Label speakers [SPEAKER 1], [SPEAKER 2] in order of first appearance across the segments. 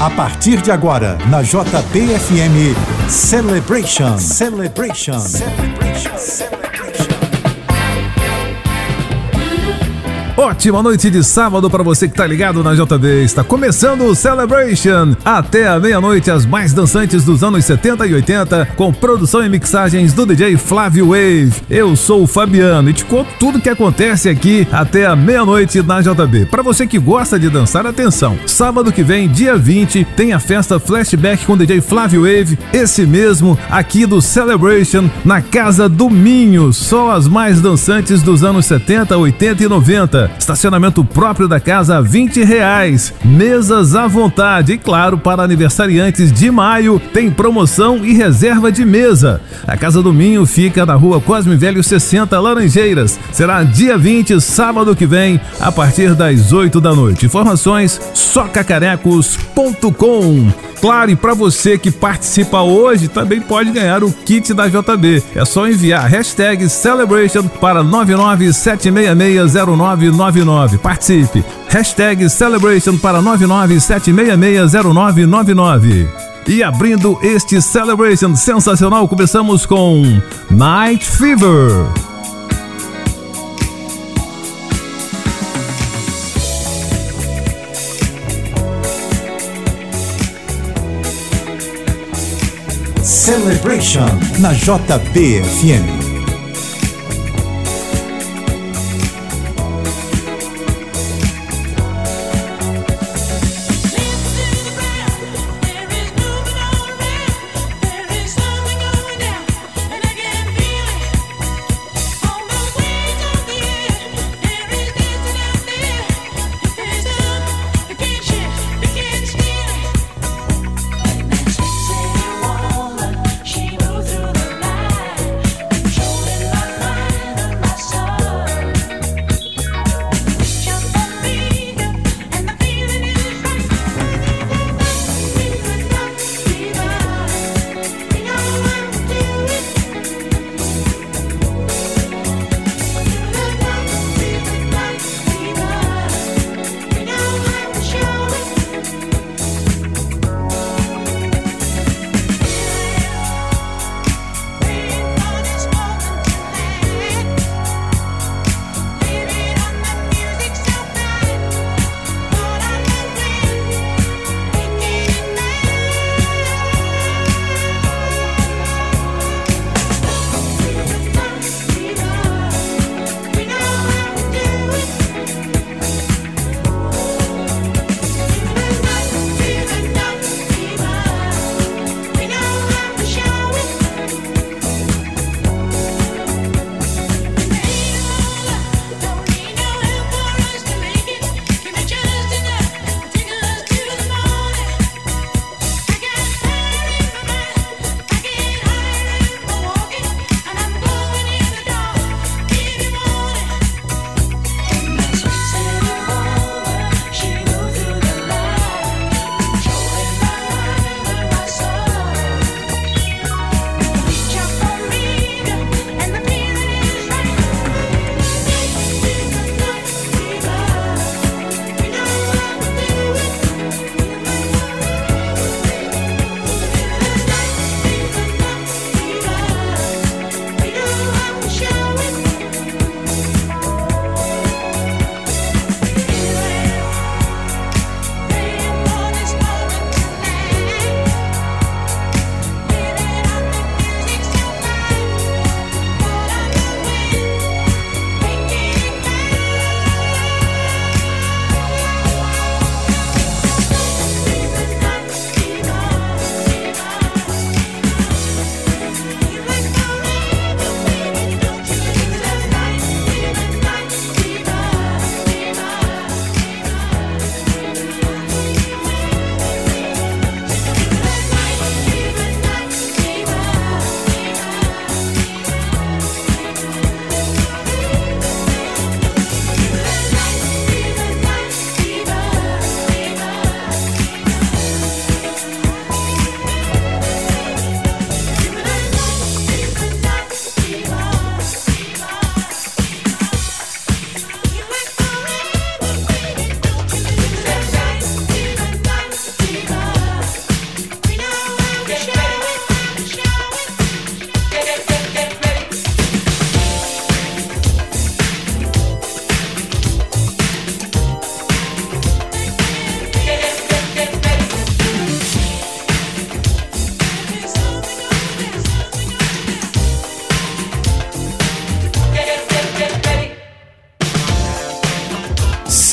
[SPEAKER 1] A partir de agora, na JBFM Celebration. Celebration. Celebration. Celebration.
[SPEAKER 2] Ótima noite de sábado para você que tá ligado na JB. Está começando o Celebration. Até a meia-noite, as mais dançantes dos anos 70 e 80, com produção e mixagens do DJ Flávio Wave. Eu sou o Fabiano e te conto tudo que acontece aqui até a meia-noite na JB. Para você que gosta de dançar, atenção. Sábado que vem, dia 20, tem a festa Flashback com o DJ Flávio Wave, esse mesmo aqui do Celebration na Casa do Minho. Só as mais dançantes dos anos 70, 80 e 90. Estacionamento próprio da casa a 20 reais. Mesas à vontade. E claro, para aniversariantes de maio tem promoção e reserva de mesa. A Casa do Minho fica na rua Cosme Velho 60 Laranjeiras. Será dia 20, sábado que vem, a partir das 8 da noite. Informações socacarecos.com. Claro, e para você que participa hoje, também pode ganhar o kit da JB. É só enviar hashtag Celebration para 997660999. Participe! Hashtag Celebration para 997660999. E abrindo este Celebration sensacional, começamos com Night Fever.
[SPEAKER 1] Celebration na JBFM.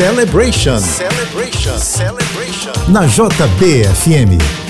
[SPEAKER 1] Celebration.
[SPEAKER 3] Celebration. Celebration.
[SPEAKER 1] Na JBFM.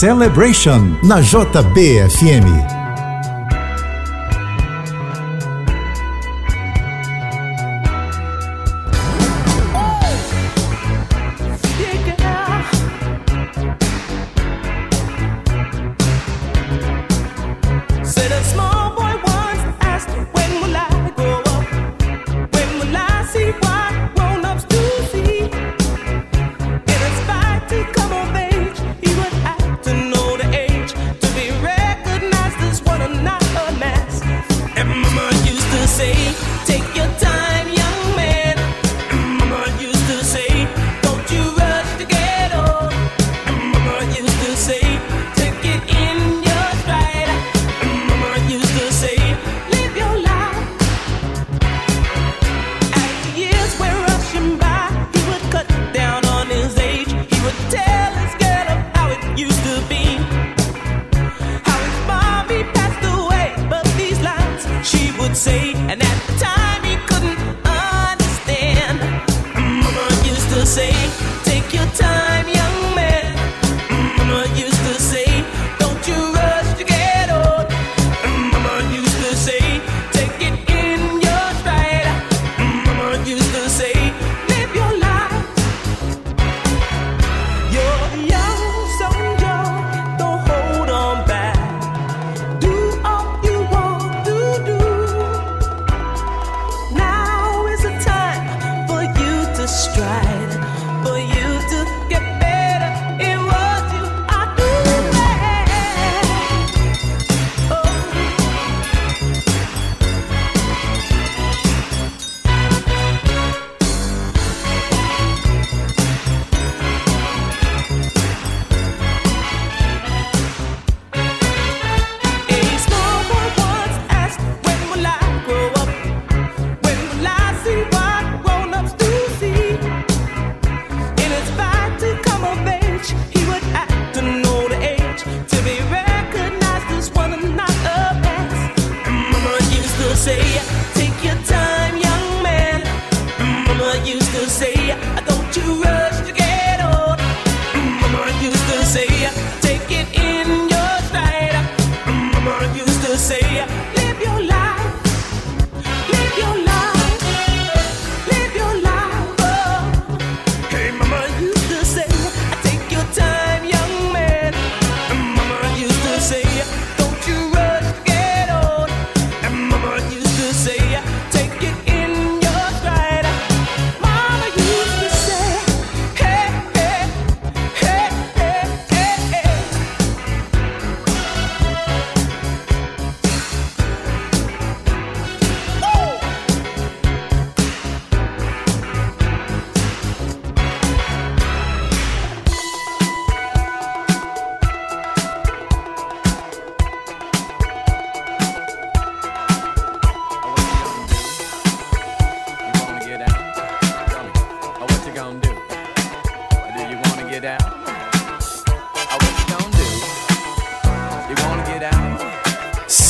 [SPEAKER 1] Celebration na JBFM.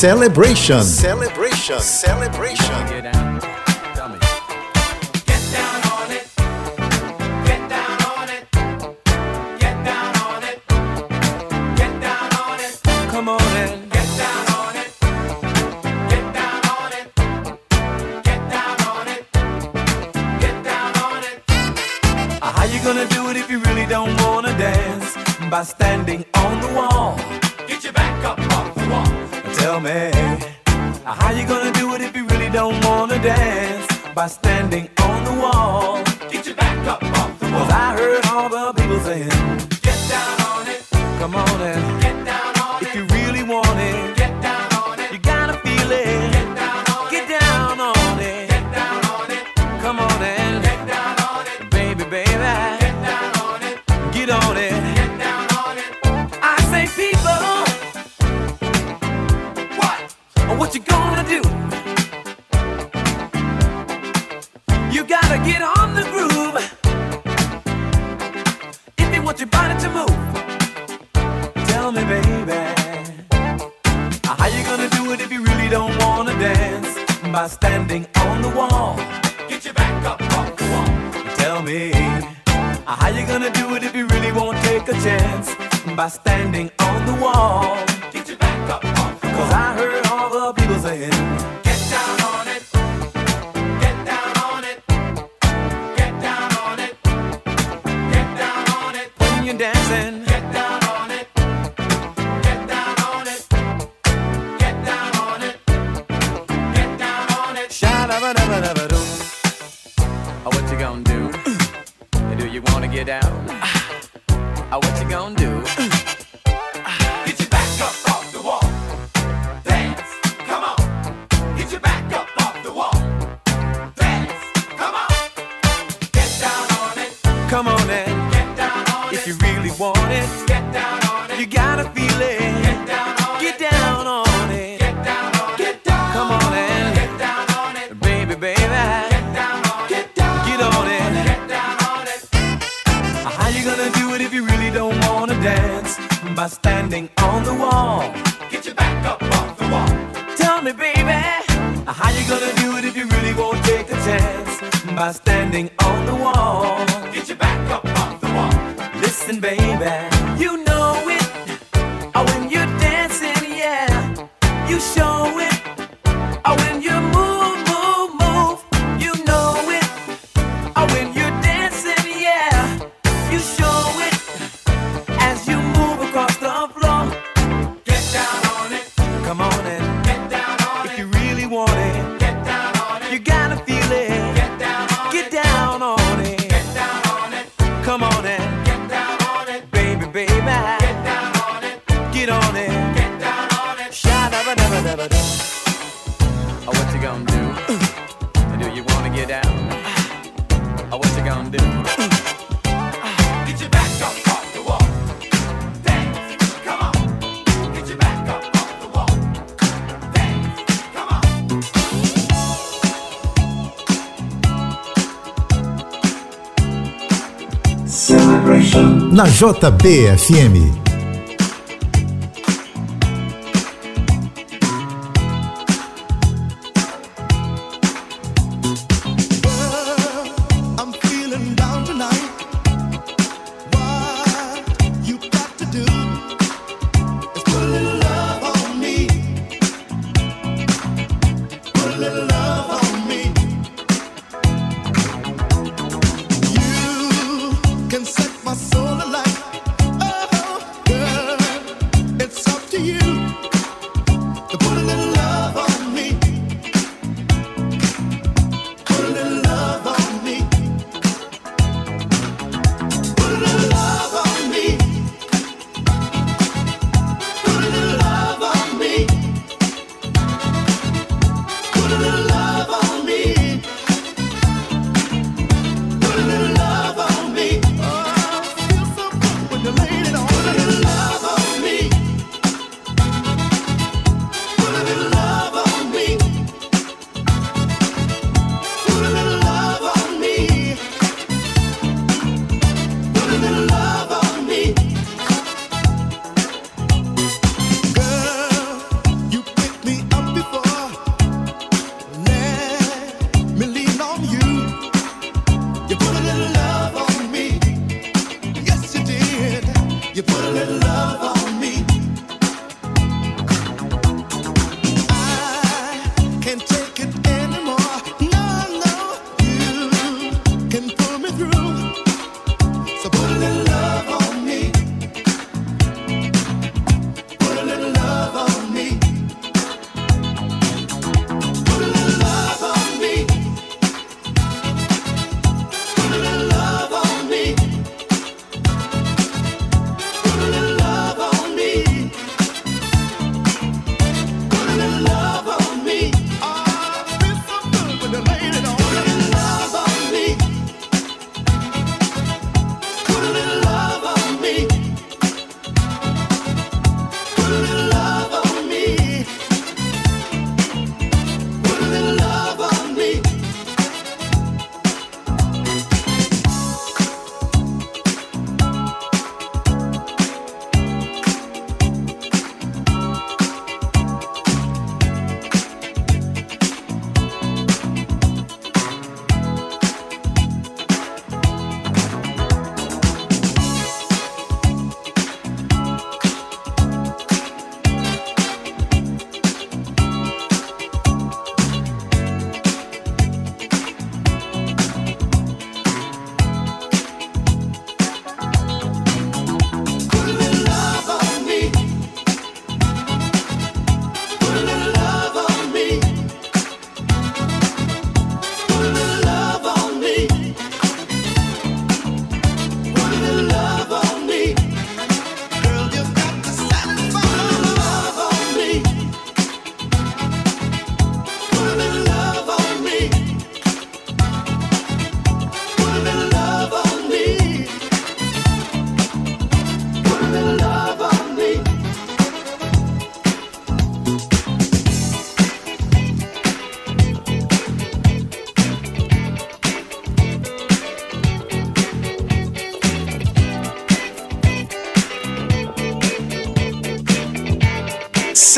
[SPEAKER 4] Celebration.
[SPEAKER 5] Celebration. Celebration. if you really don't wanna dance by standing on the wall. Get your back up off the wall. Tell me, baby, how you gonna do it if you really won't take a chance by standing on the wall? Get your back up off the wall.
[SPEAKER 6] Listen, baby, you know it. Oh, when you're dancing, yeah, you show it. na JBFM.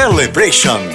[SPEAKER 1] Celebration.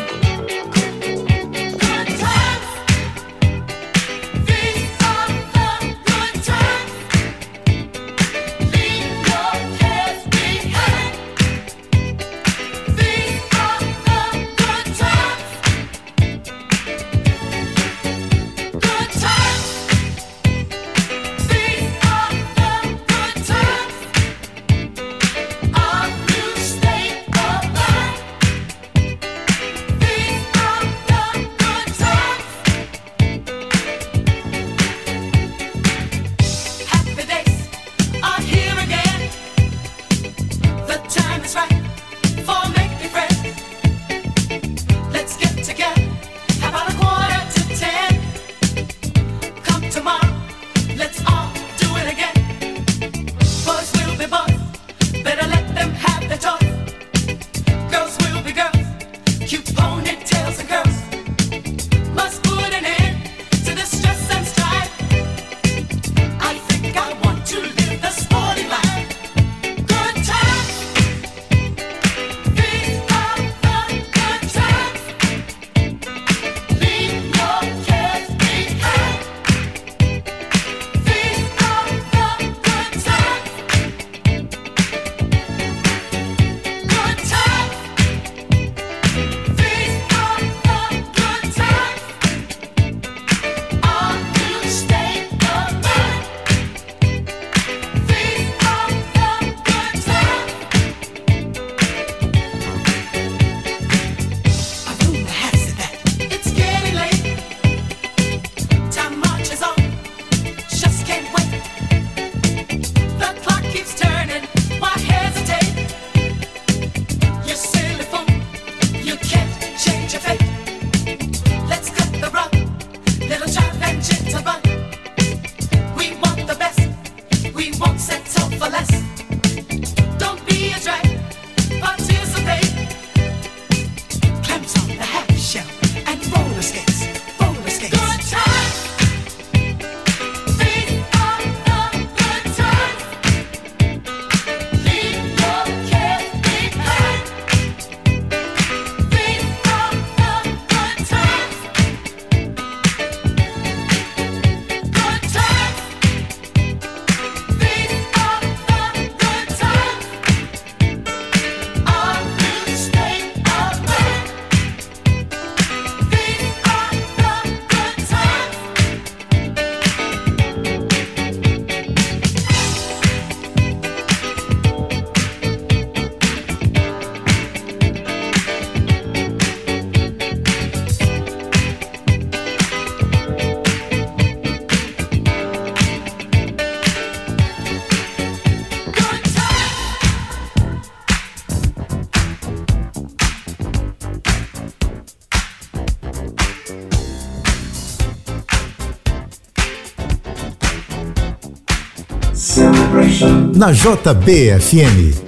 [SPEAKER 3] Na JBFM.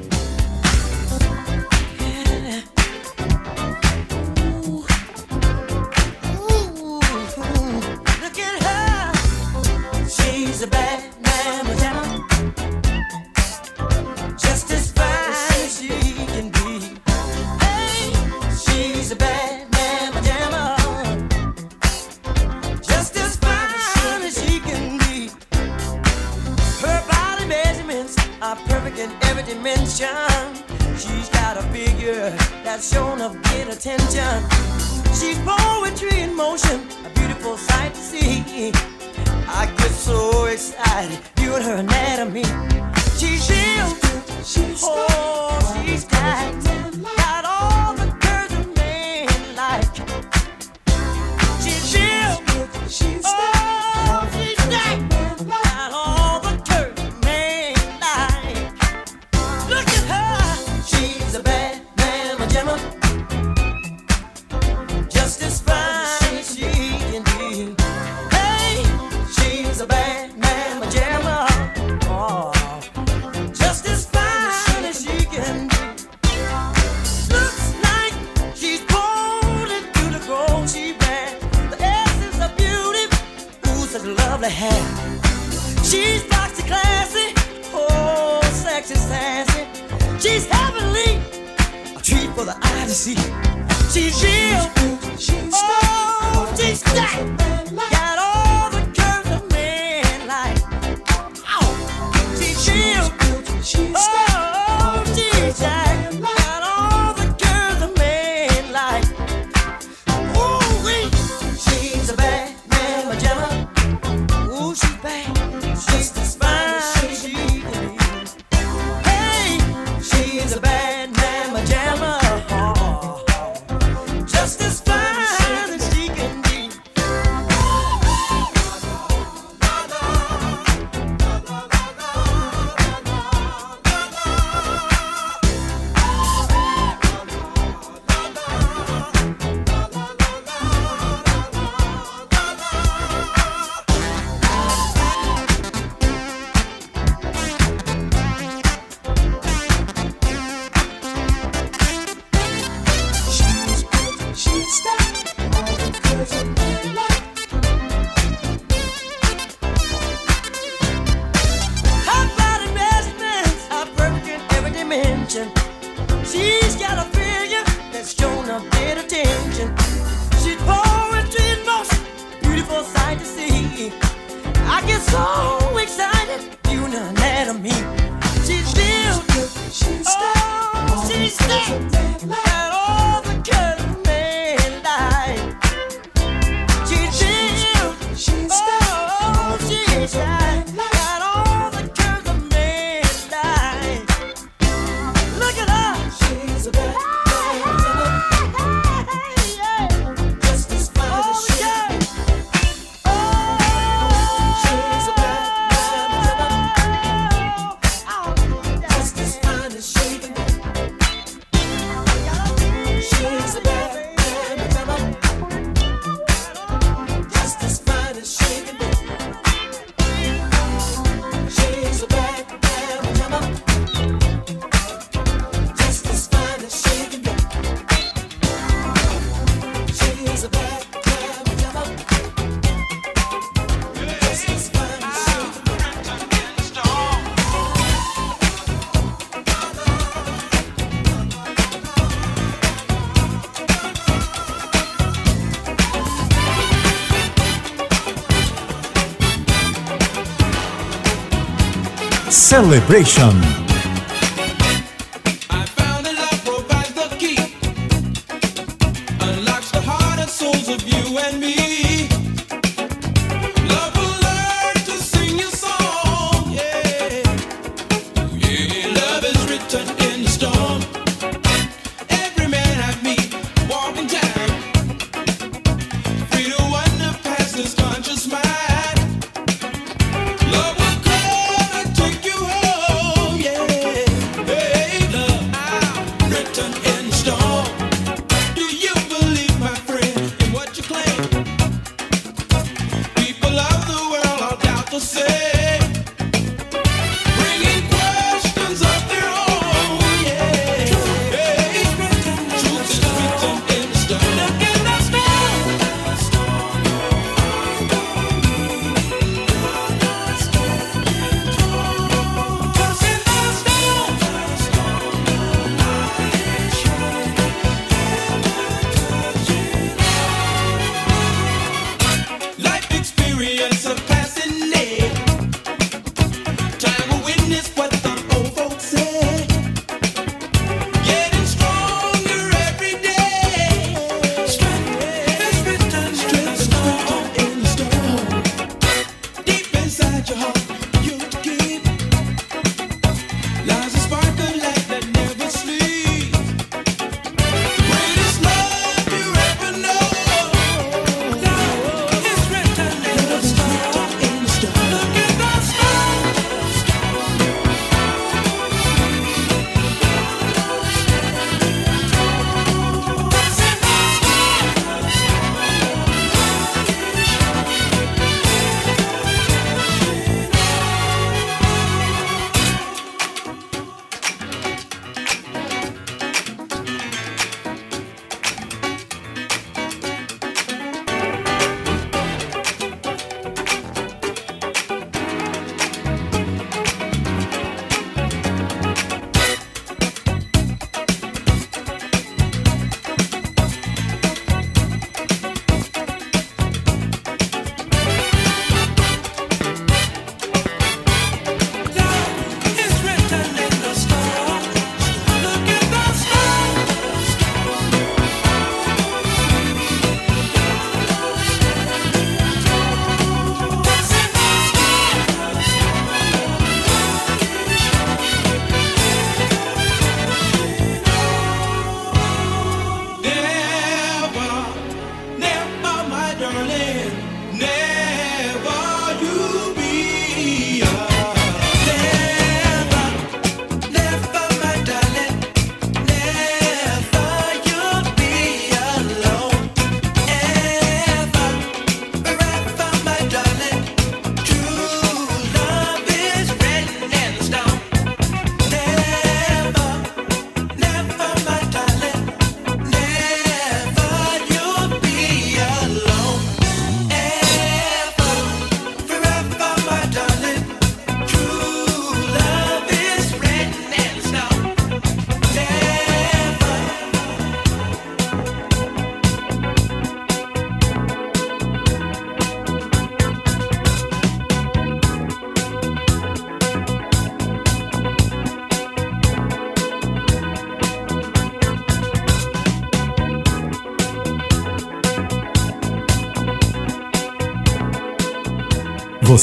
[SPEAKER 4] Celebration.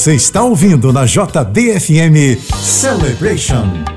[SPEAKER 7] Você está ouvindo na JBFM Celebration.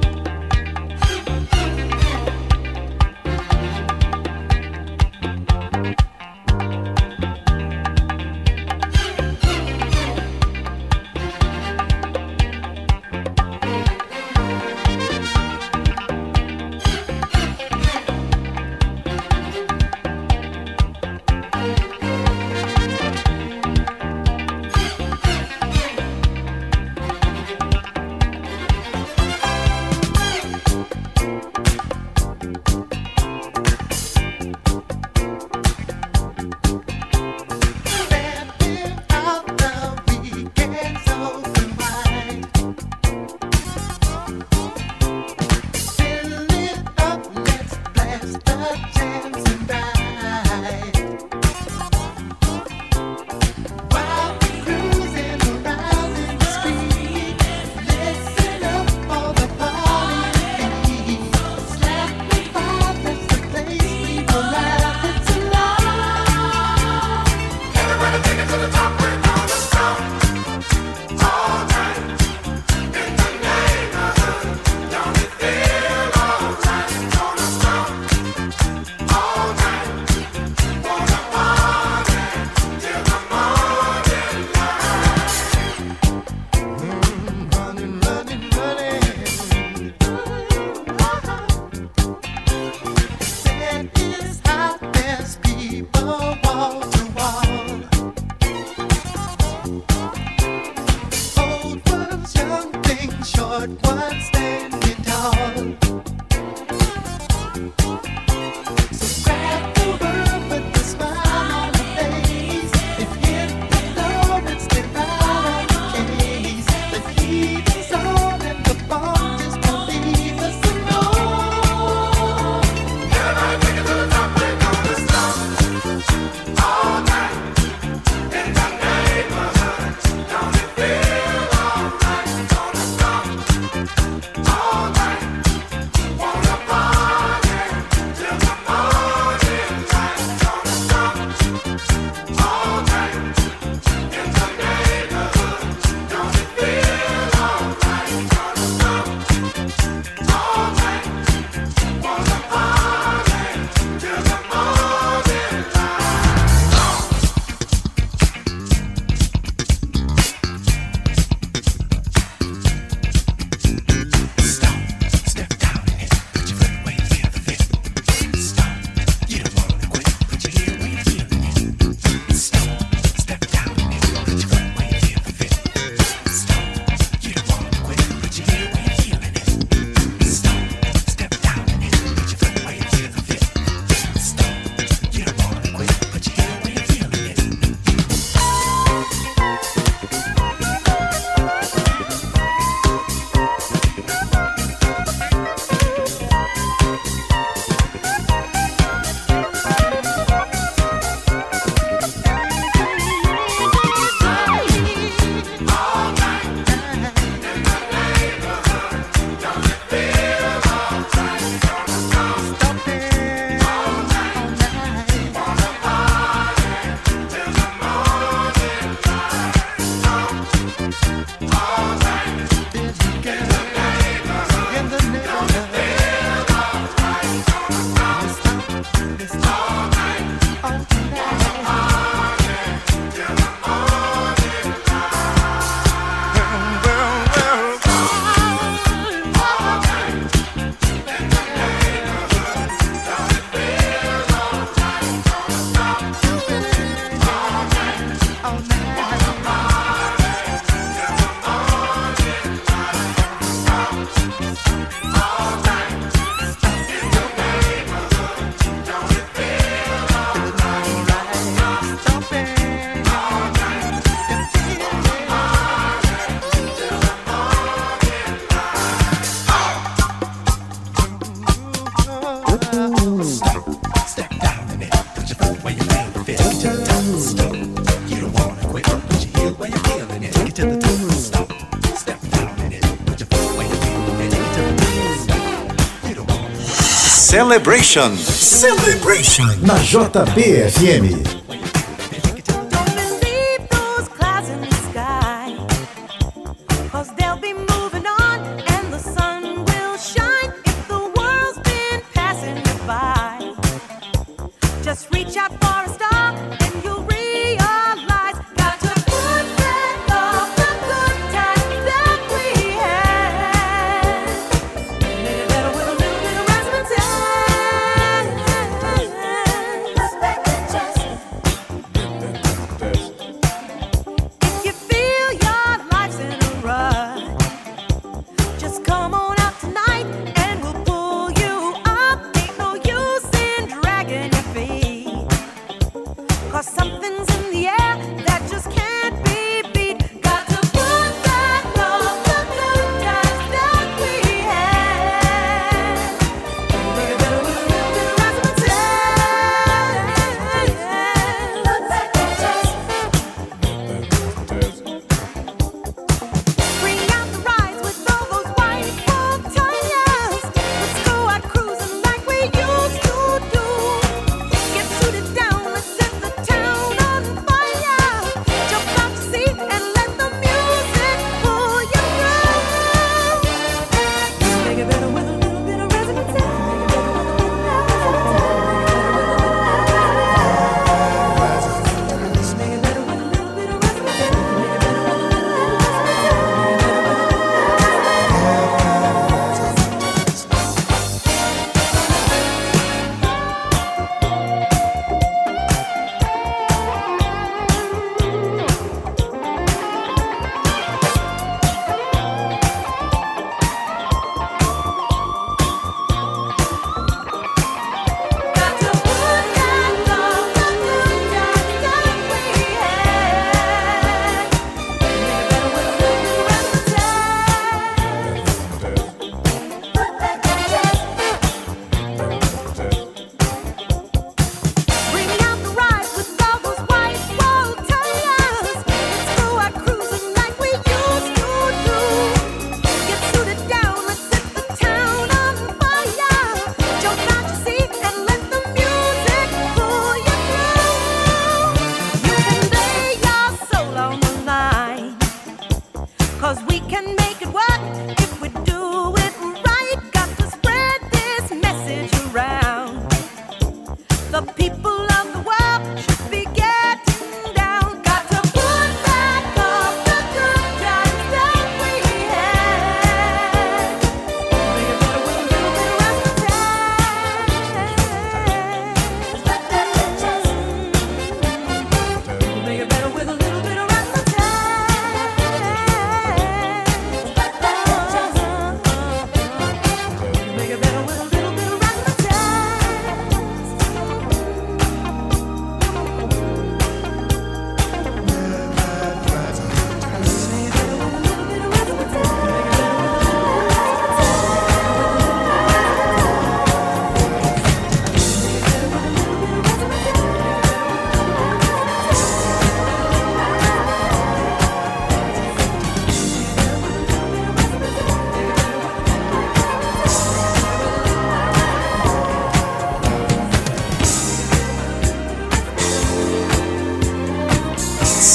[SPEAKER 7] Celebration. Celebration. Na JBFM.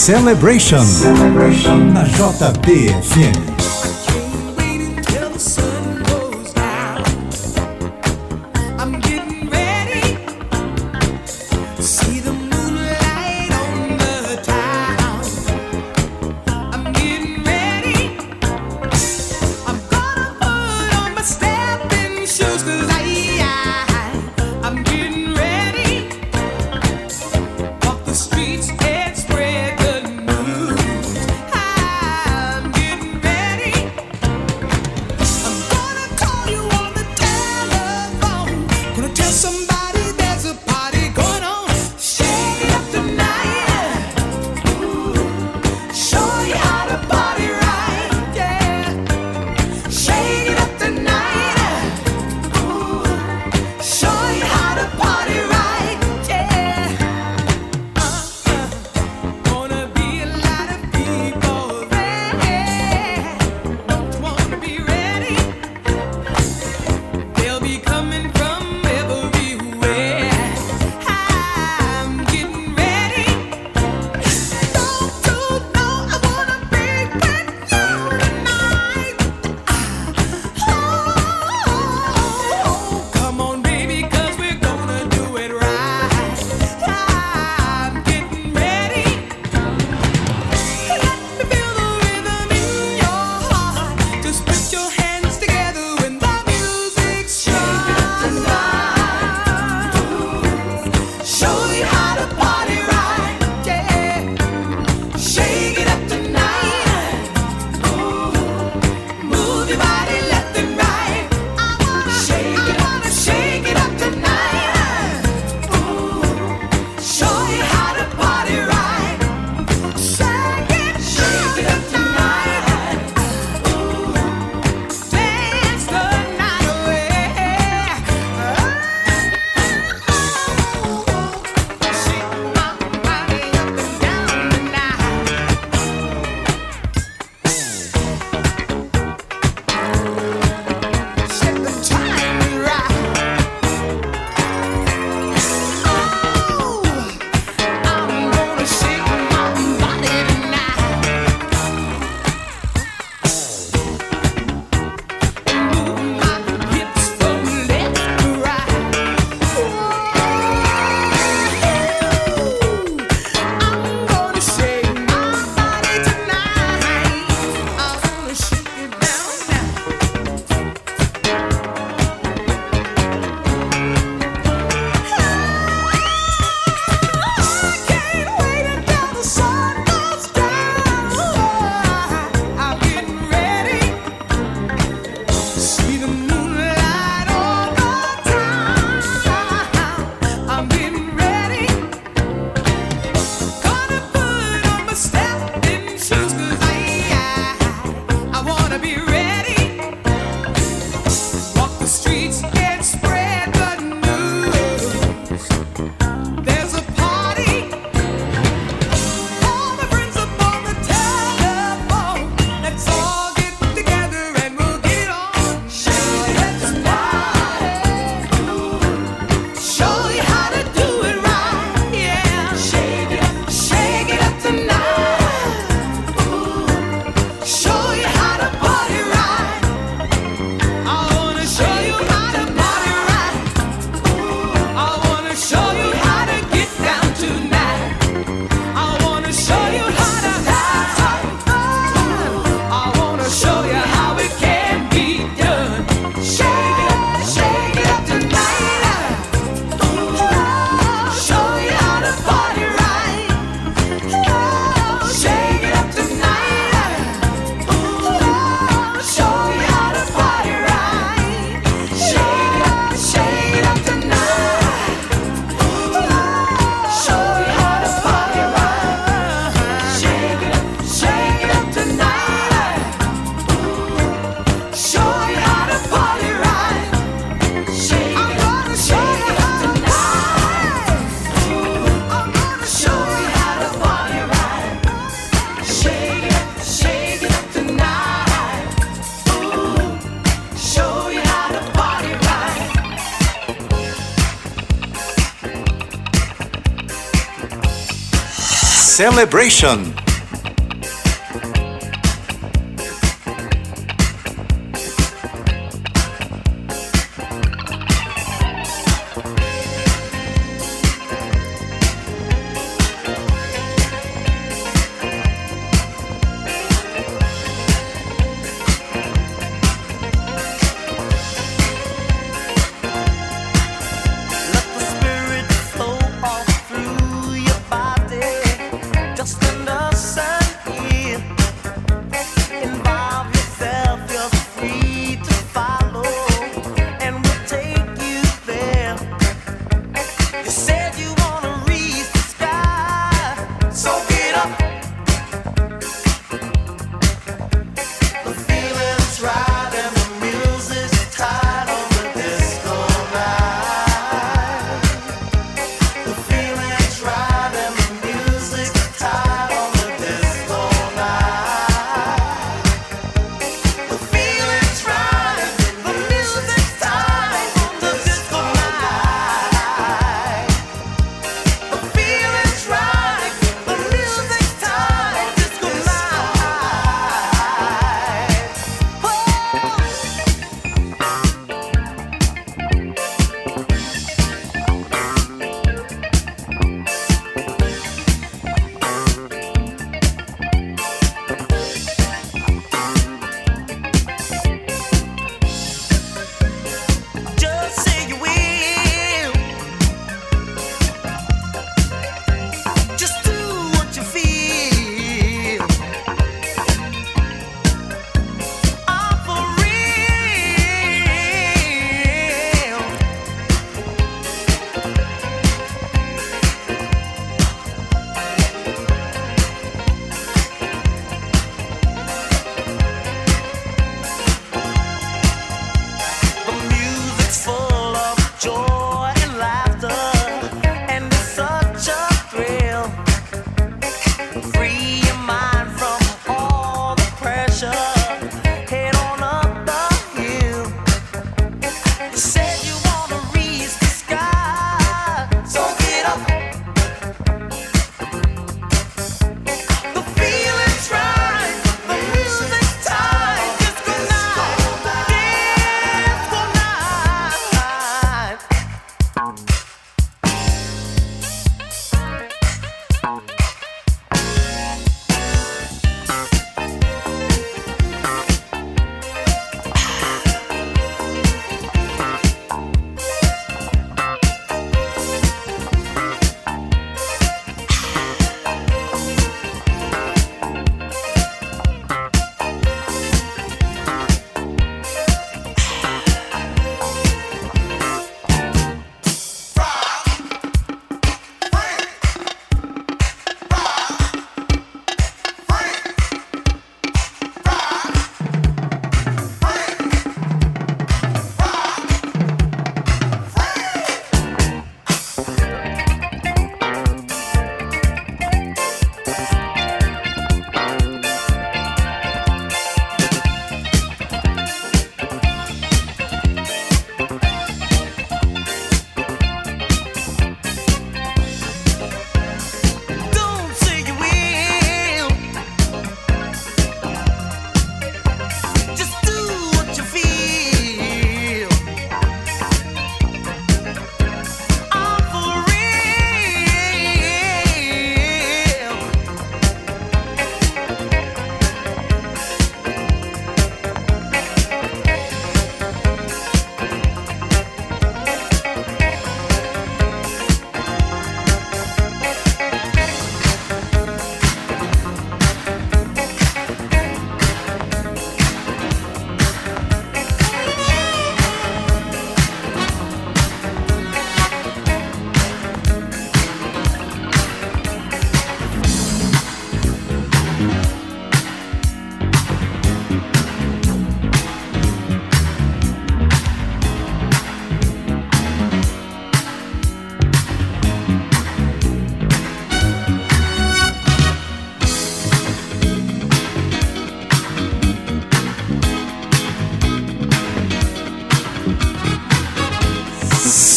[SPEAKER 8] Celebration. Na JBFM.
[SPEAKER 3] Celebration.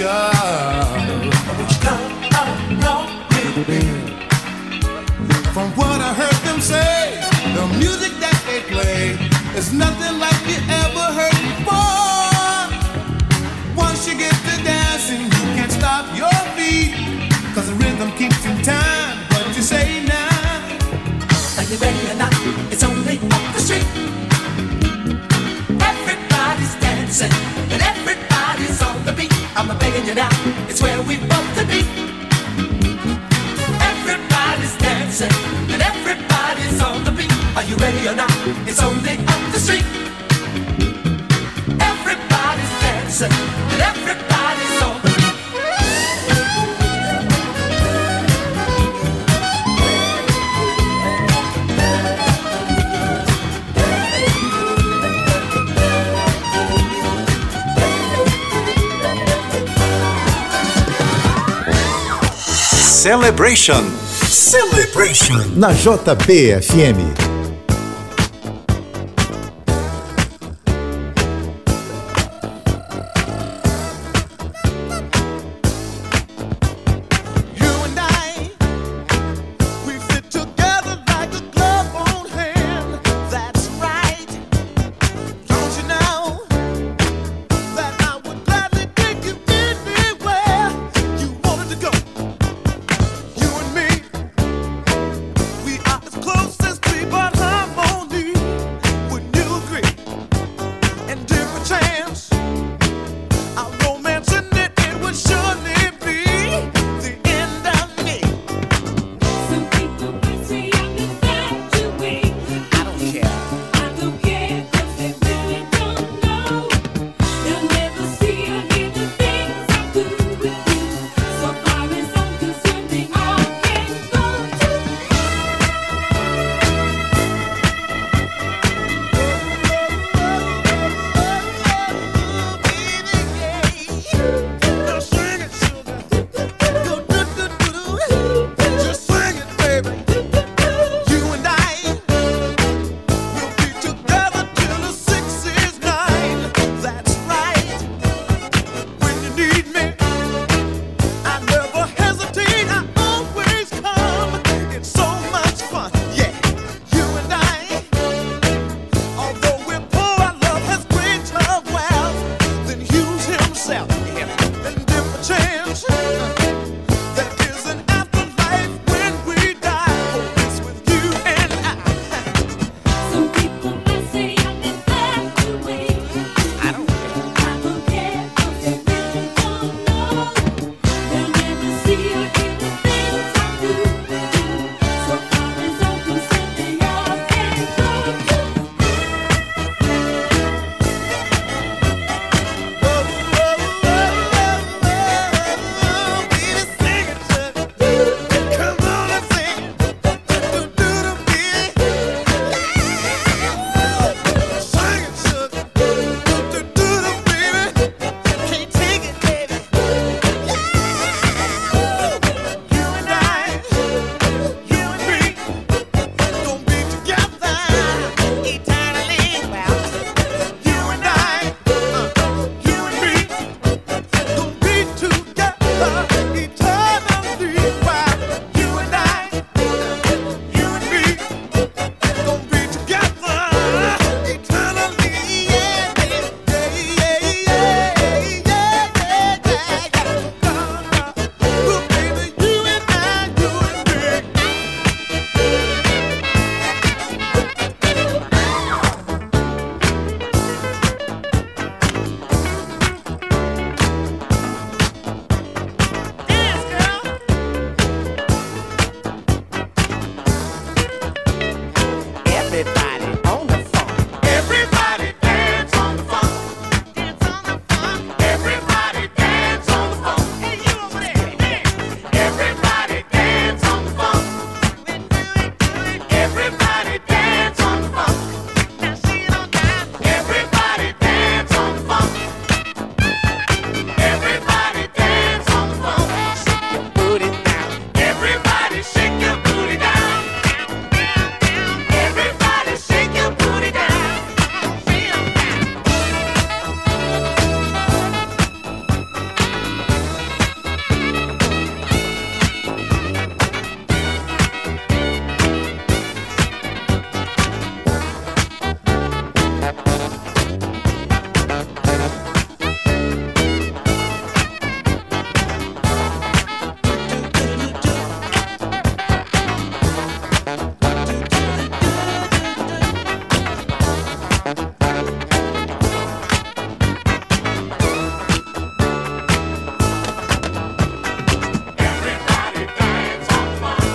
[SPEAKER 6] job. But you me. From what I heard them say, the music that they play is nothing like you ever heard before. Once you get to dancing, you can't stop your feet. Cause the rhythm keeps in time, but you say now.
[SPEAKER 9] Are you ready or not? It's only up the street. Everybody's dancing, I'm begging you now, it's where we both to be. Everybody's dancing and everybody's on the beat. Are you ready or not? It's only up the street. Everybody's dancing and everybody's on
[SPEAKER 4] Celebration.
[SPEAKER 3] Celebration. Na JBFM.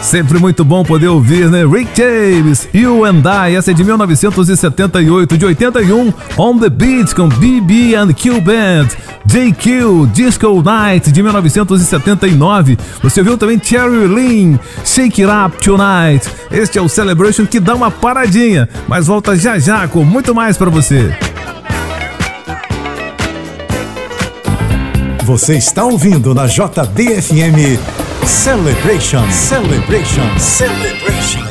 [SPEAKER 2] Sempre muito bom poder ouvir, né? Rick James, You and I, essa é de 1978, de 81, On the Beat com BB and Q Band, JQ, Disco Night, de 1979. Você ouviu também Cherry Lynn, Shake It Up Tonight. Este é o Celebration que dá uma paradinha, mas volta já já com muito mais para você.
[SPEAKER 10] Você está ouvindo na JBFM Celebration, Celebration, Celebration.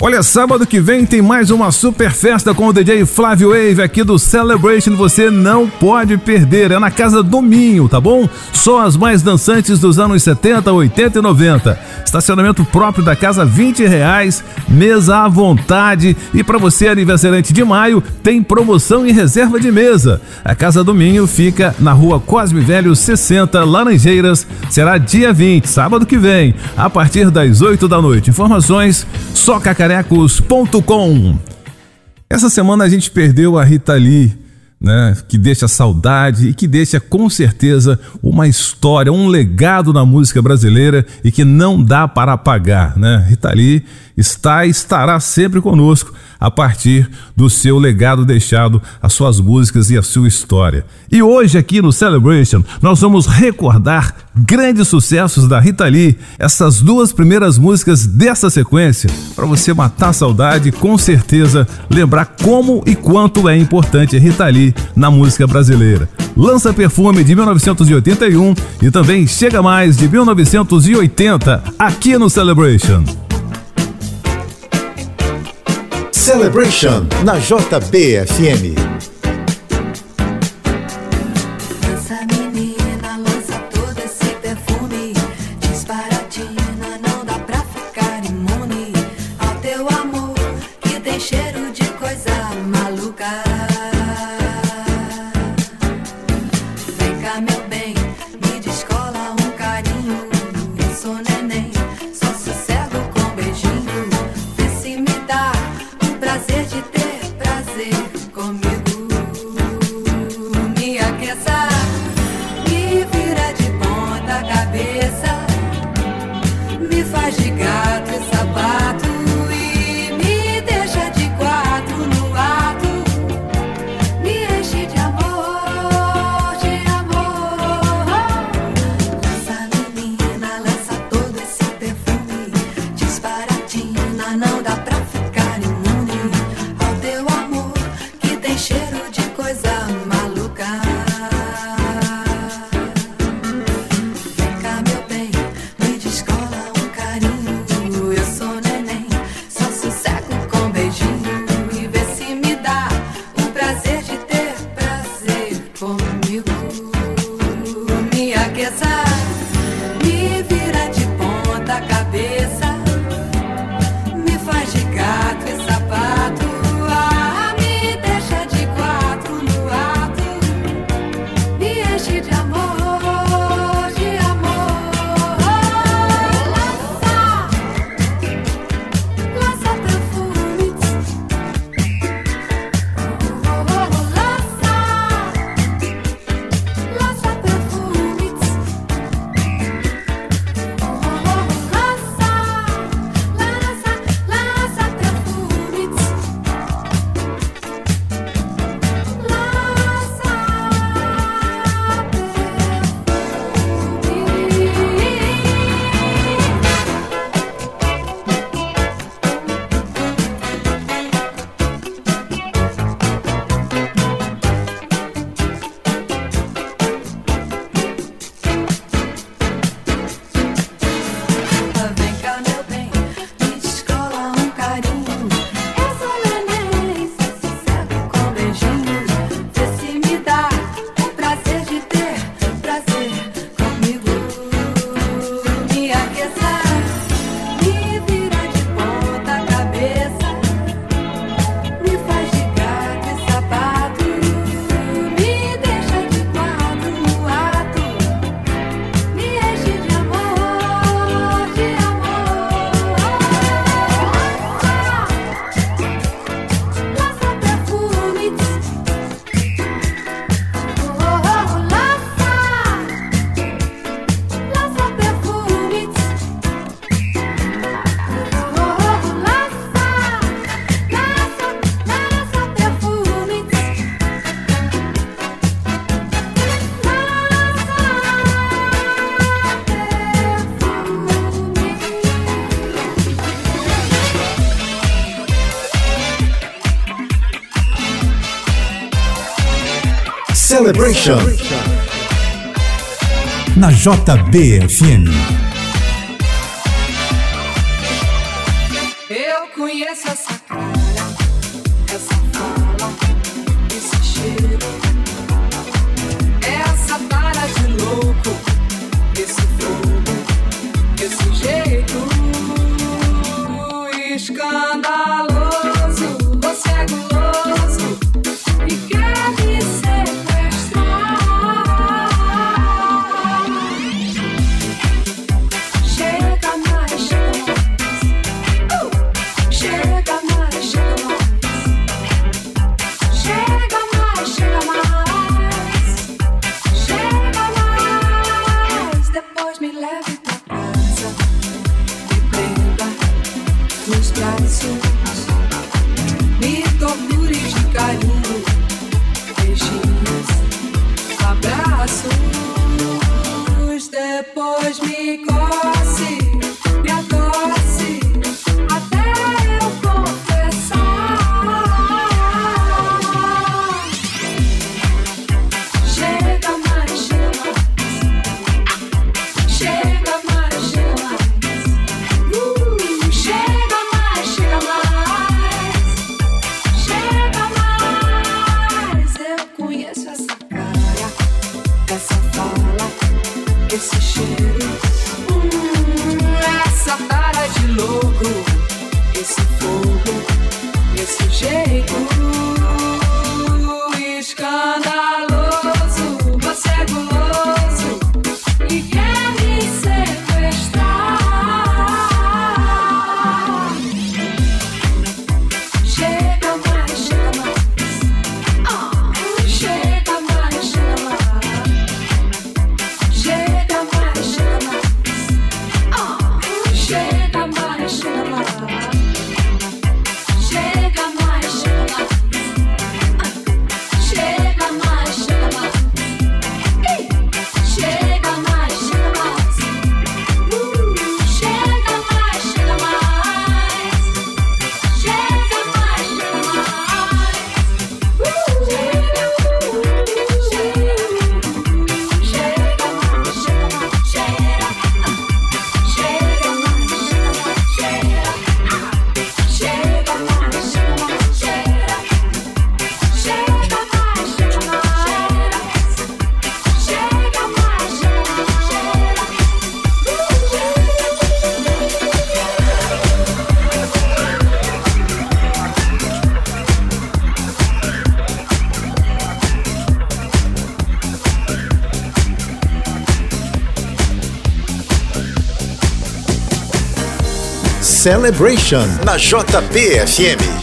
[SPEAKER 2] Olha, sábado que vem tem mais uma super festa com o DJ Flávio Wave aqui do Celebration. Você não pode perder. É na casa do Minho, tá bom? Só as mais dançantes dos anos 70, 80 e 90. Estacionamento próprio da casa, 20 reais. Mesa à vontade. E para você, aniversariante de maio, tem promoção em reserva de mesa. A casa do Minho fica na rua Cosme Velho 60, Laranjeiras. Será dia 20, sábado que vem, a partir das 8 da noite. Informações só cacarecos.com. Essa semana a gente perdeu a Rita Lee, né, que deixa saudade e que deixa com certeza uma história, um legado na música brasileira e que não dá para apagar, né? Rita Lee está e estará sempre conosco a partir do seu legado deixado, as suas músicas e a sua história. E hoje aqui no Celebration nós vamos recordar grandes sucessos da Rita Lee, essas duas primeiras músicas dessa sequência, para você matar a saudade e com certeza lembrar como e quanto é importante Rita Lee na música brasileira. Lança Perfume de 1981 e também Chega Mais de 1980 aqui no Celebration.
[SPEAKER 10] Celebration na JBFM.
[SPEAKER 1] Celebration. Na JBFM.
[SPEAKER 10] Depois me coce,
[SPEAKER 1] Celebration. Na JBFM.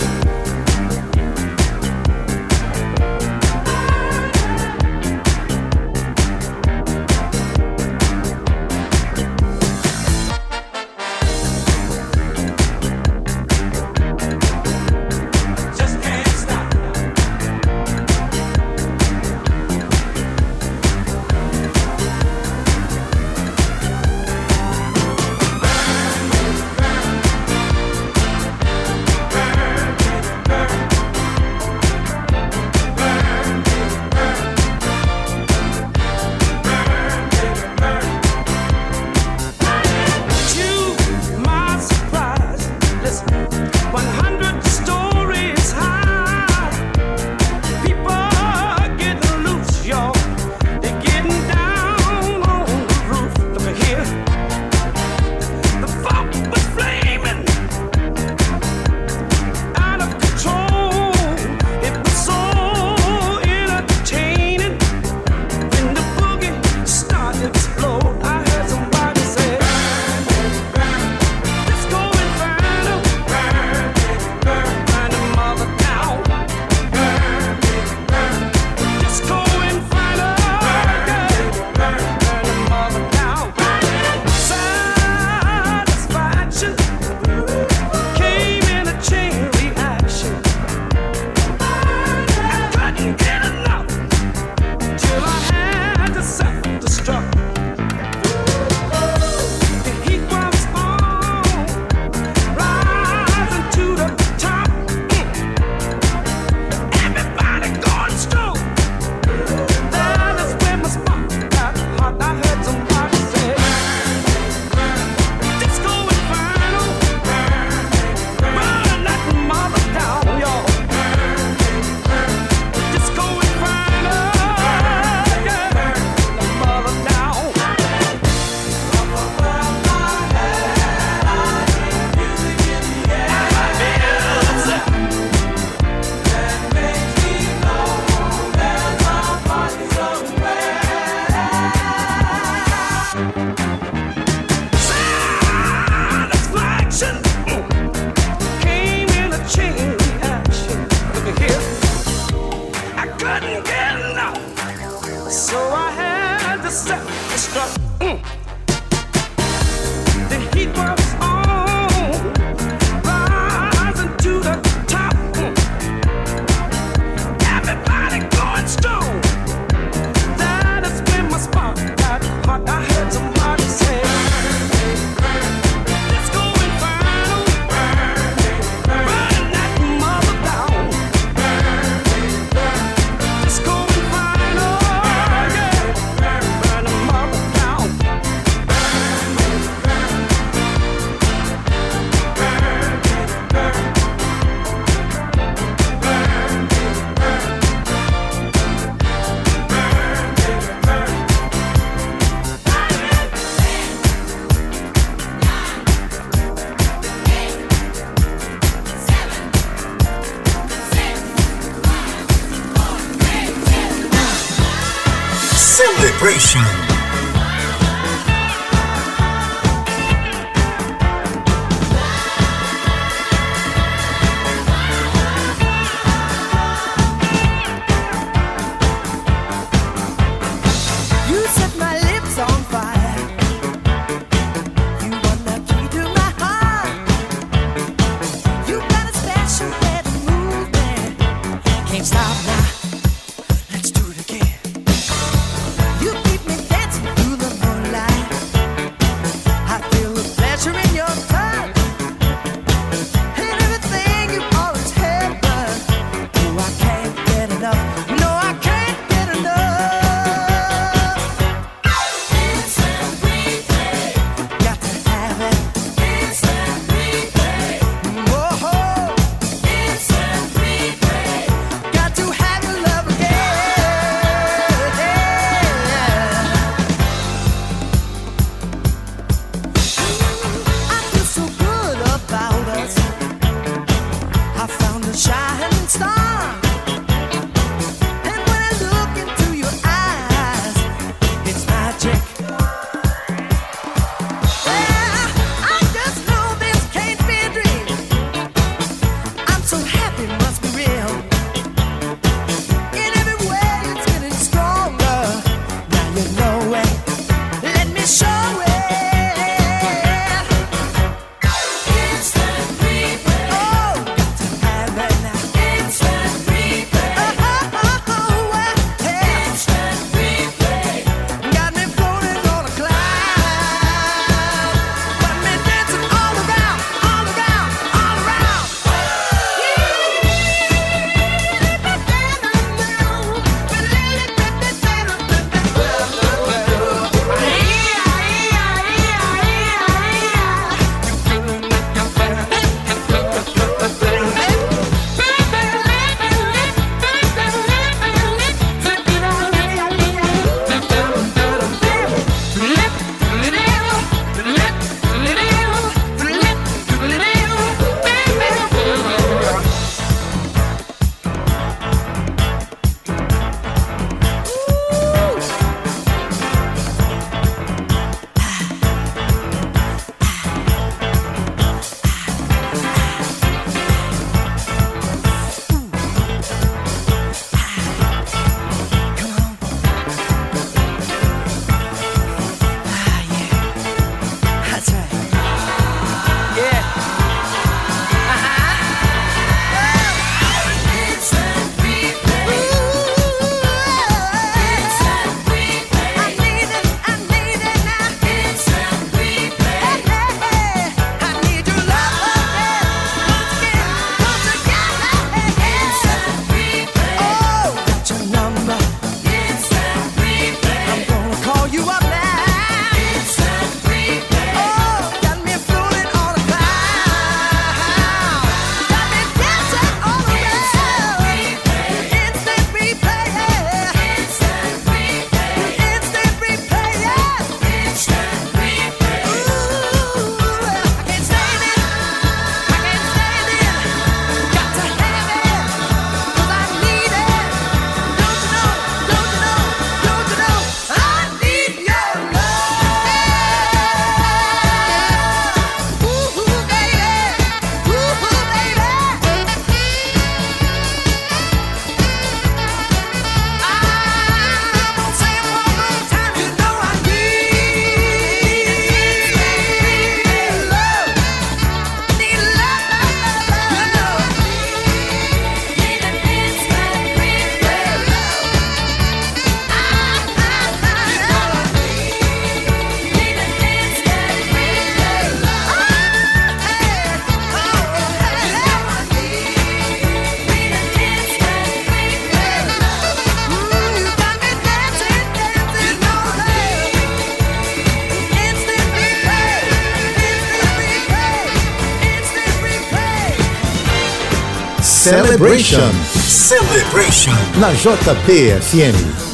[SPEAKER 7] Celebration. Celebration. Na JBFM.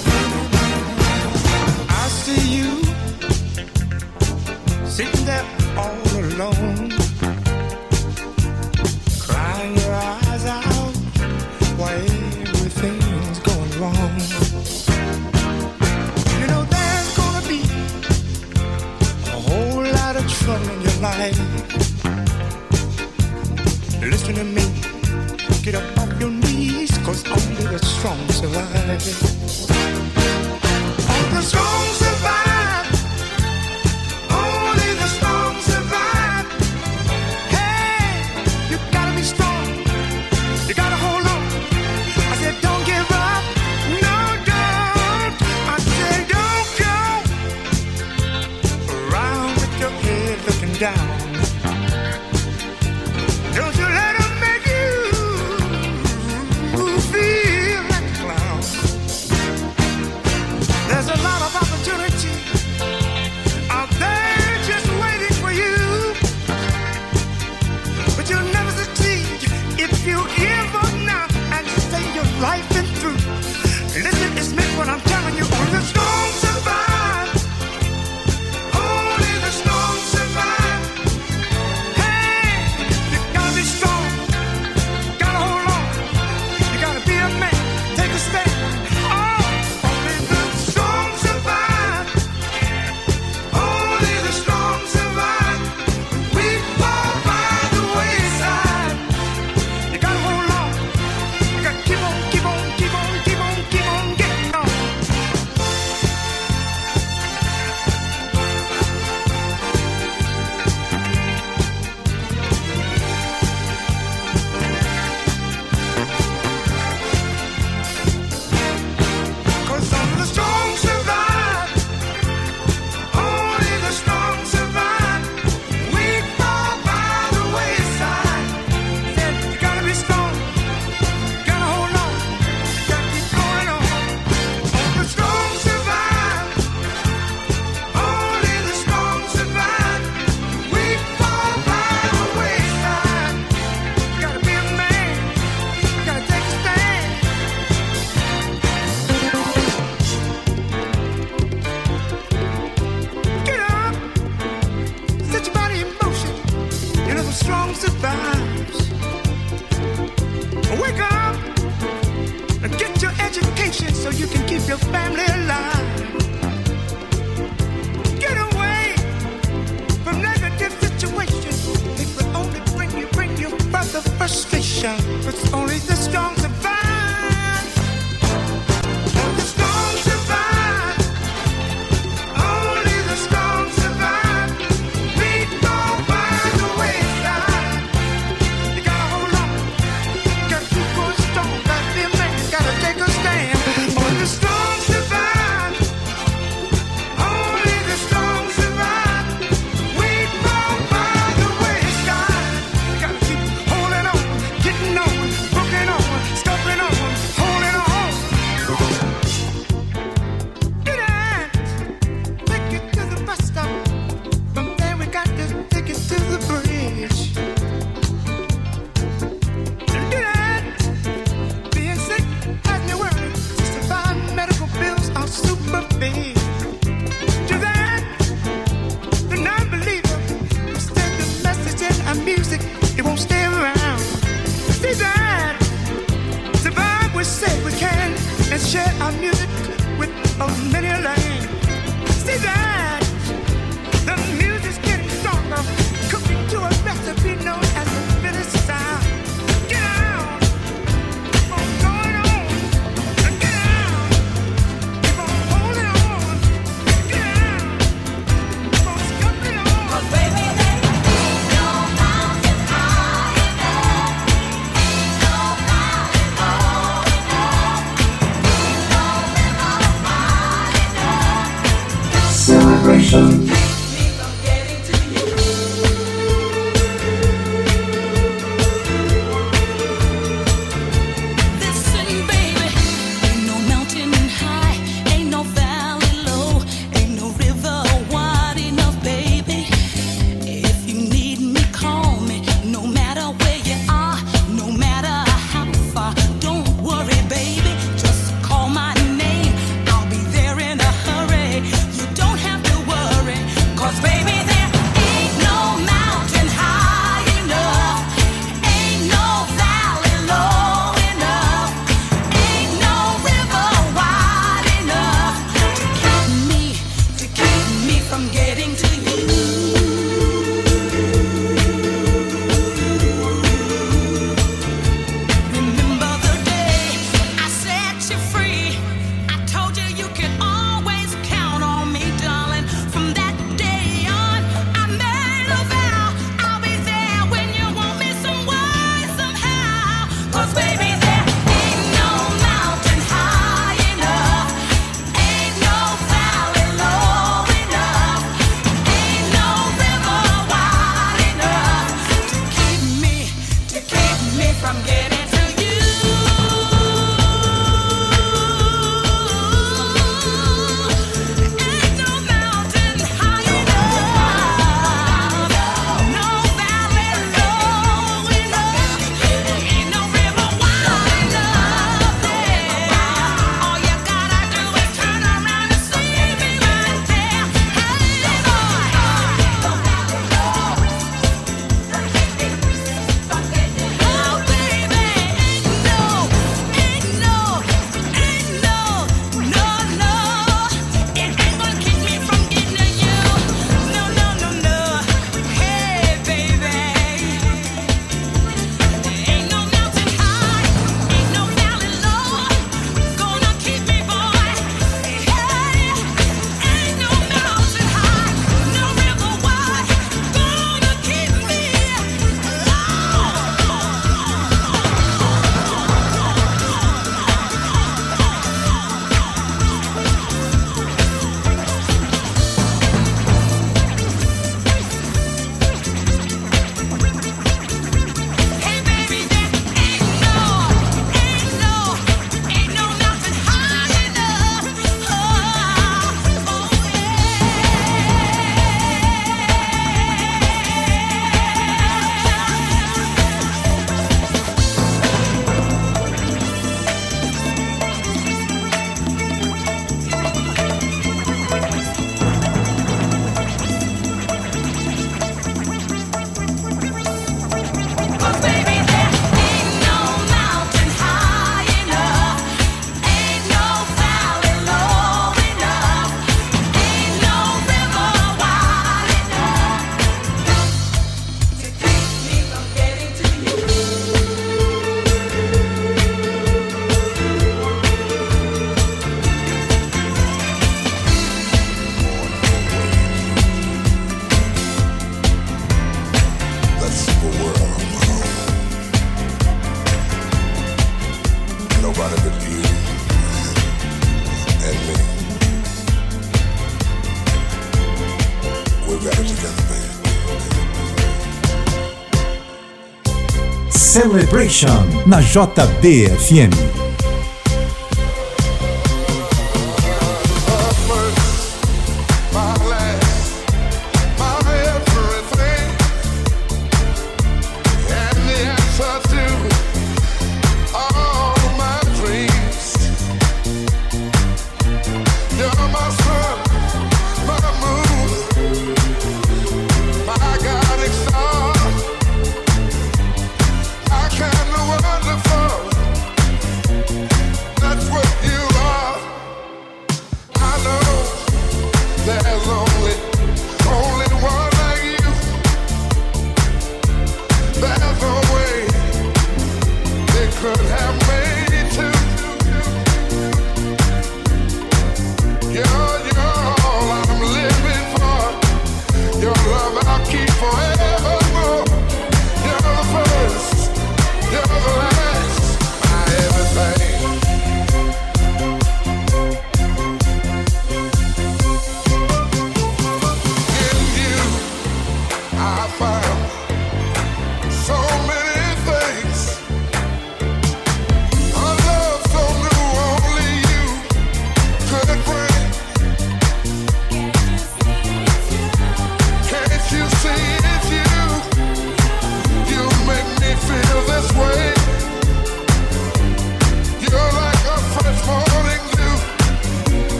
[SPEAKER 1] Celebration
[SPEAKER 11] na JBFM.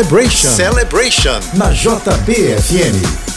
[SPEAKER 11] Celebration
[SPEAKER 4] Celebration.
[SPEAKER 11] na JBFM.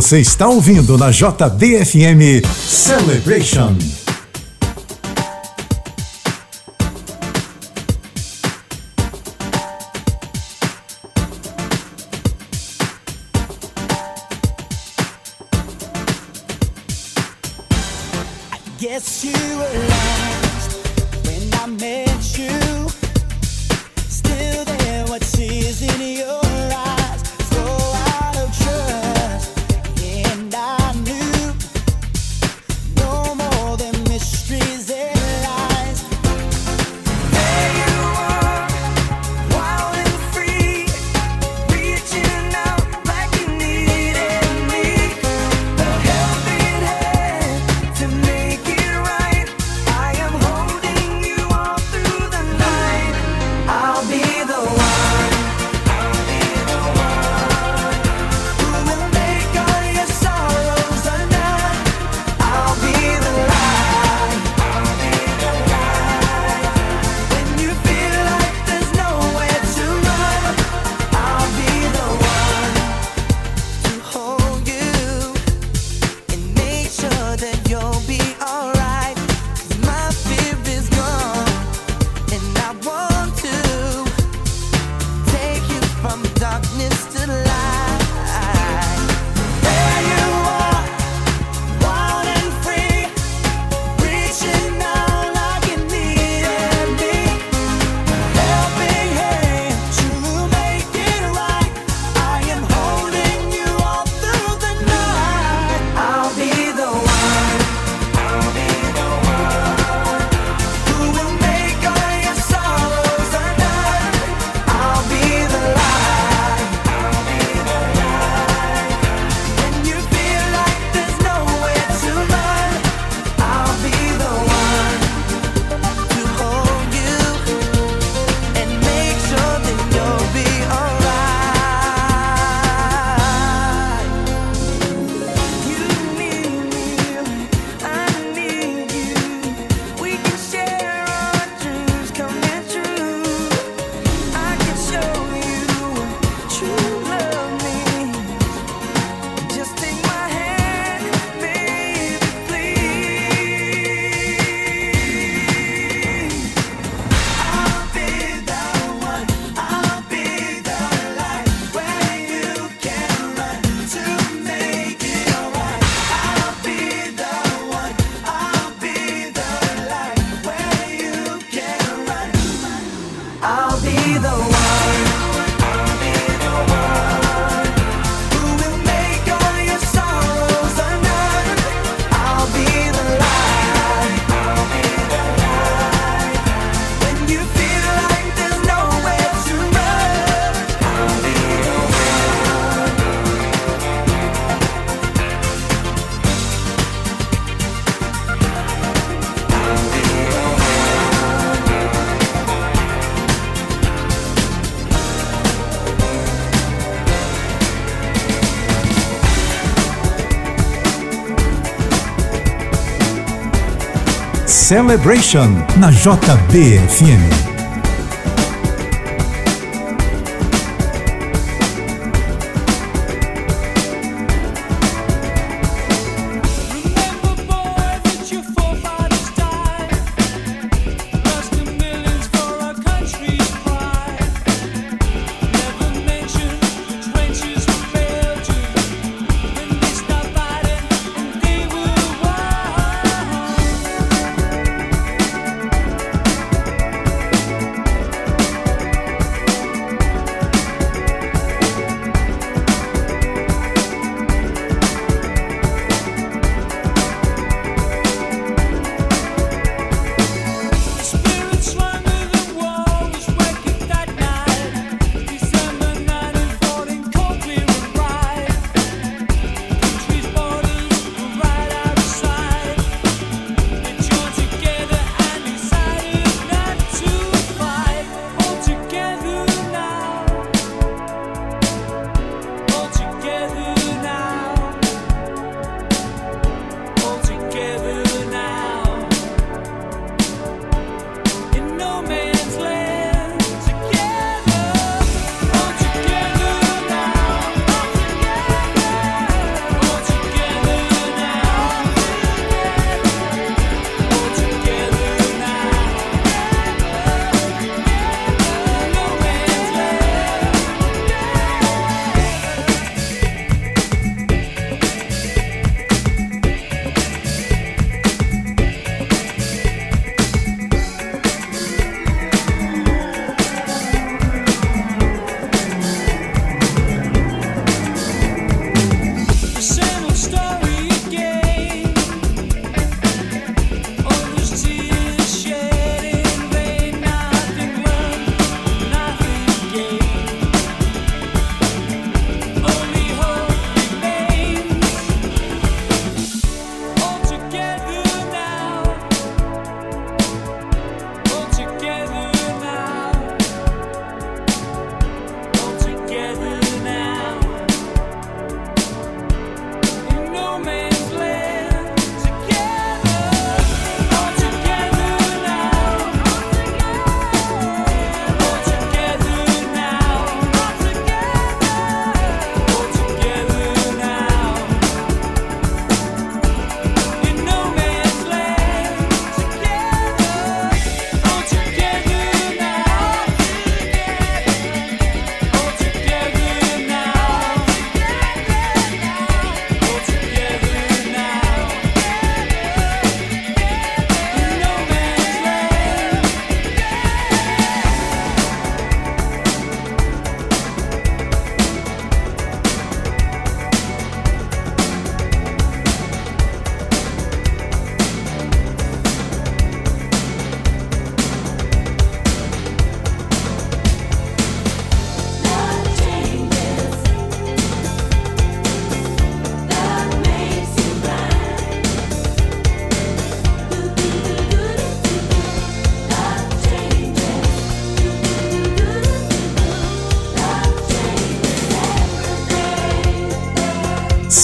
[SPEAKER 3] Você está ouvindo na JBFM Celebration. Celebration na JBFM.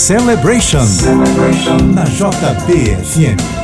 [SPEAKER 4] Celebration. Na JBFM.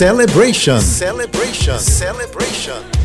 [SPEAKER 1] Celebration. Celebration. Celebration.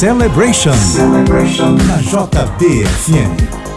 [SPEAKER 12] Celebration. Celebration. Na JBFM.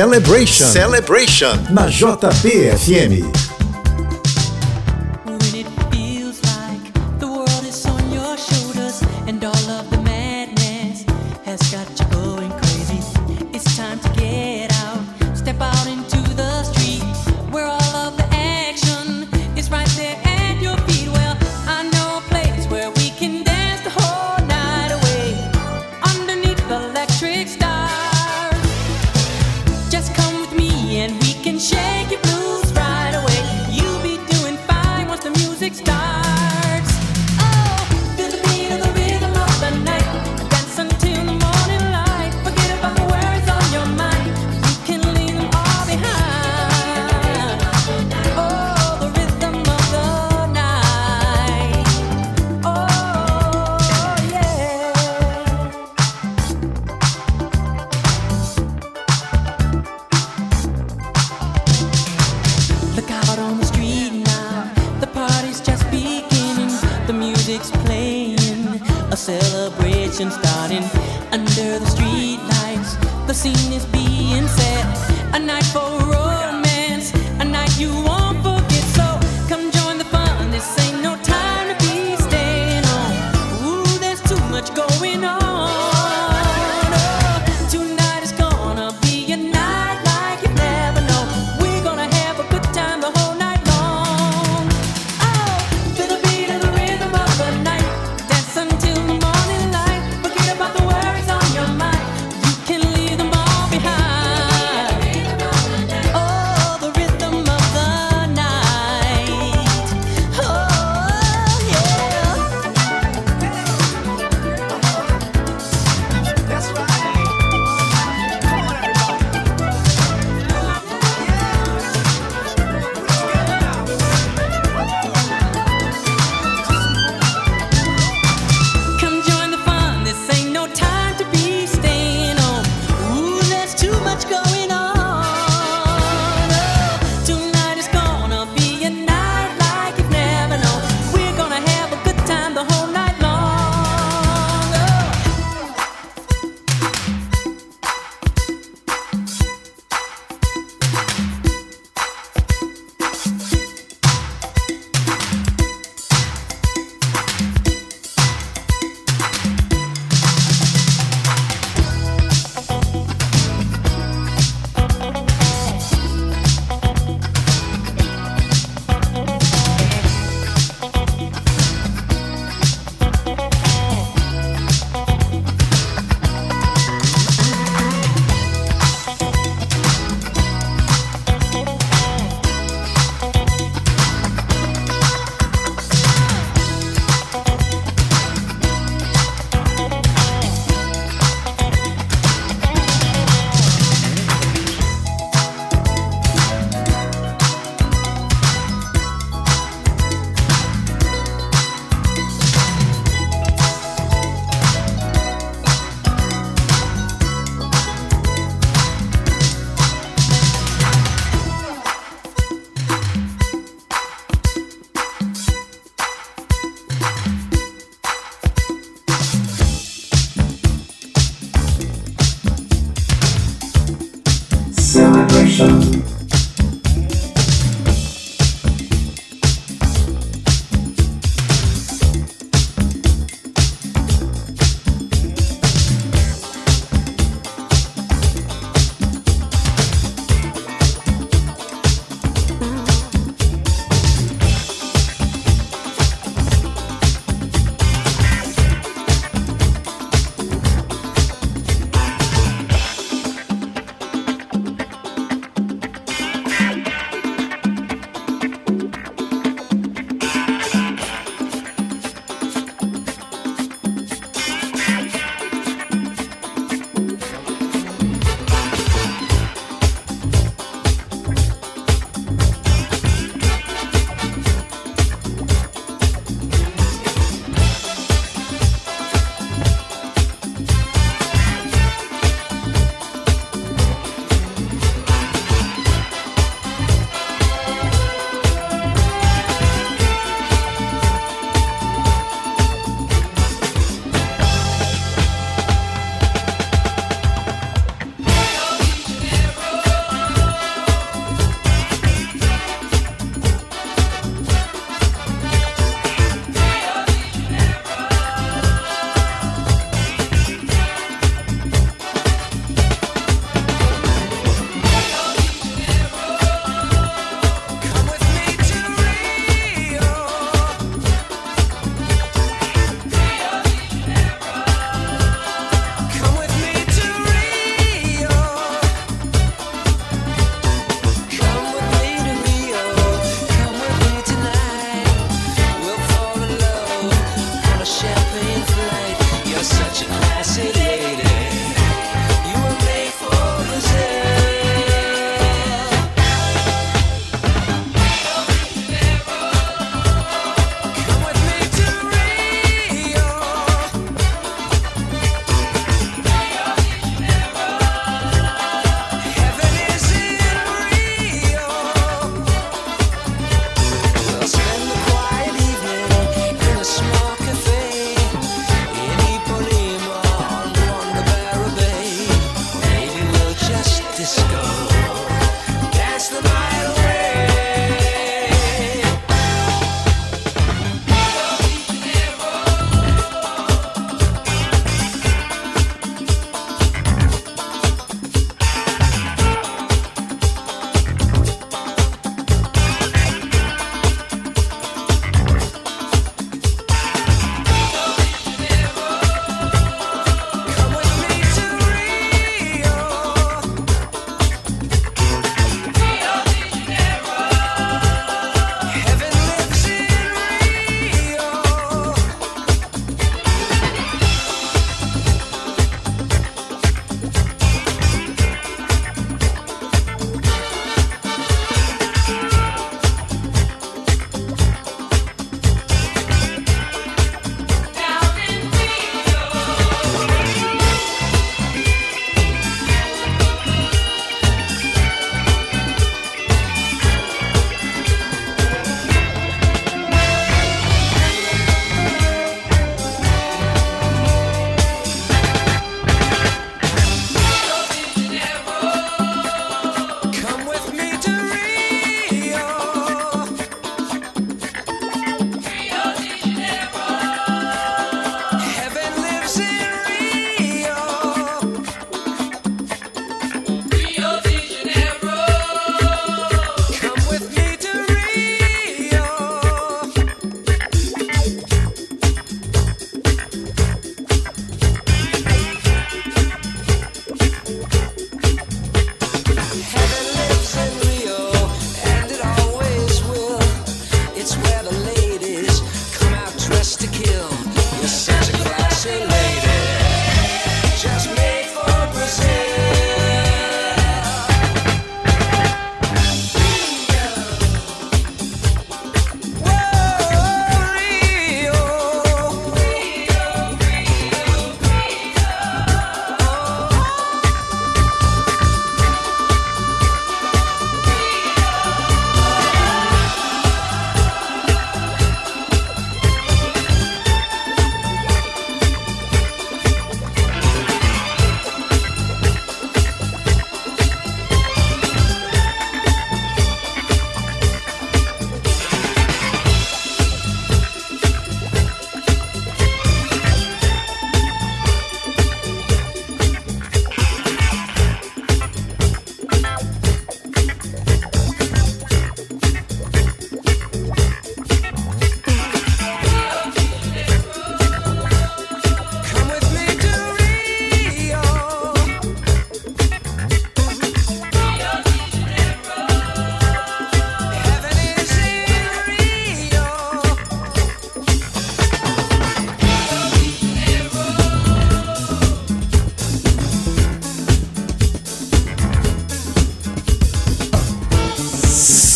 [SPEAKER 4] Celebration. Celebration.
[SPEAKER 12] Na JBFM.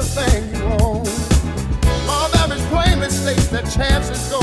[SPEAKER 6] everything you own. All damage plainly states that chances go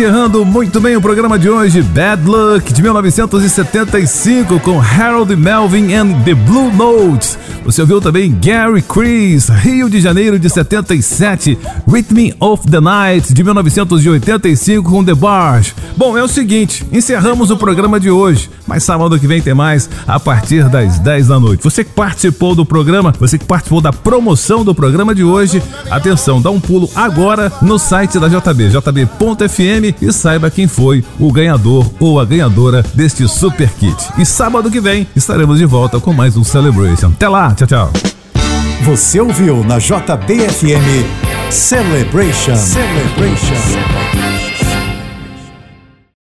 [SPEAKER 2] Encerrando muito bem o programa de hoje, Bad Luck de 1975 com Harold Melvin and the Blue Notes. Você ouviu também Gary Chris, Rio de Janeiro de 77, Rhythm of the Night de 1985 com The Bars. Bom, é o seguinte, encerramos o programa de hoje, mas sábado que vem tem mais a partir das 10 da noite. Você que participou do programa, você que participou da promoção do programa de hoje, atenção, dá um pulo agora no site da JB, jb.fm e saiba quem foi o ganhador ou a ganhadora deste super kit. E sábado que vem estaremos de volta com mais um Celebration. Até lá, tchau, tchau.
[SPEAKER 1] Você ouviu na JBFM Celebration. Celebration.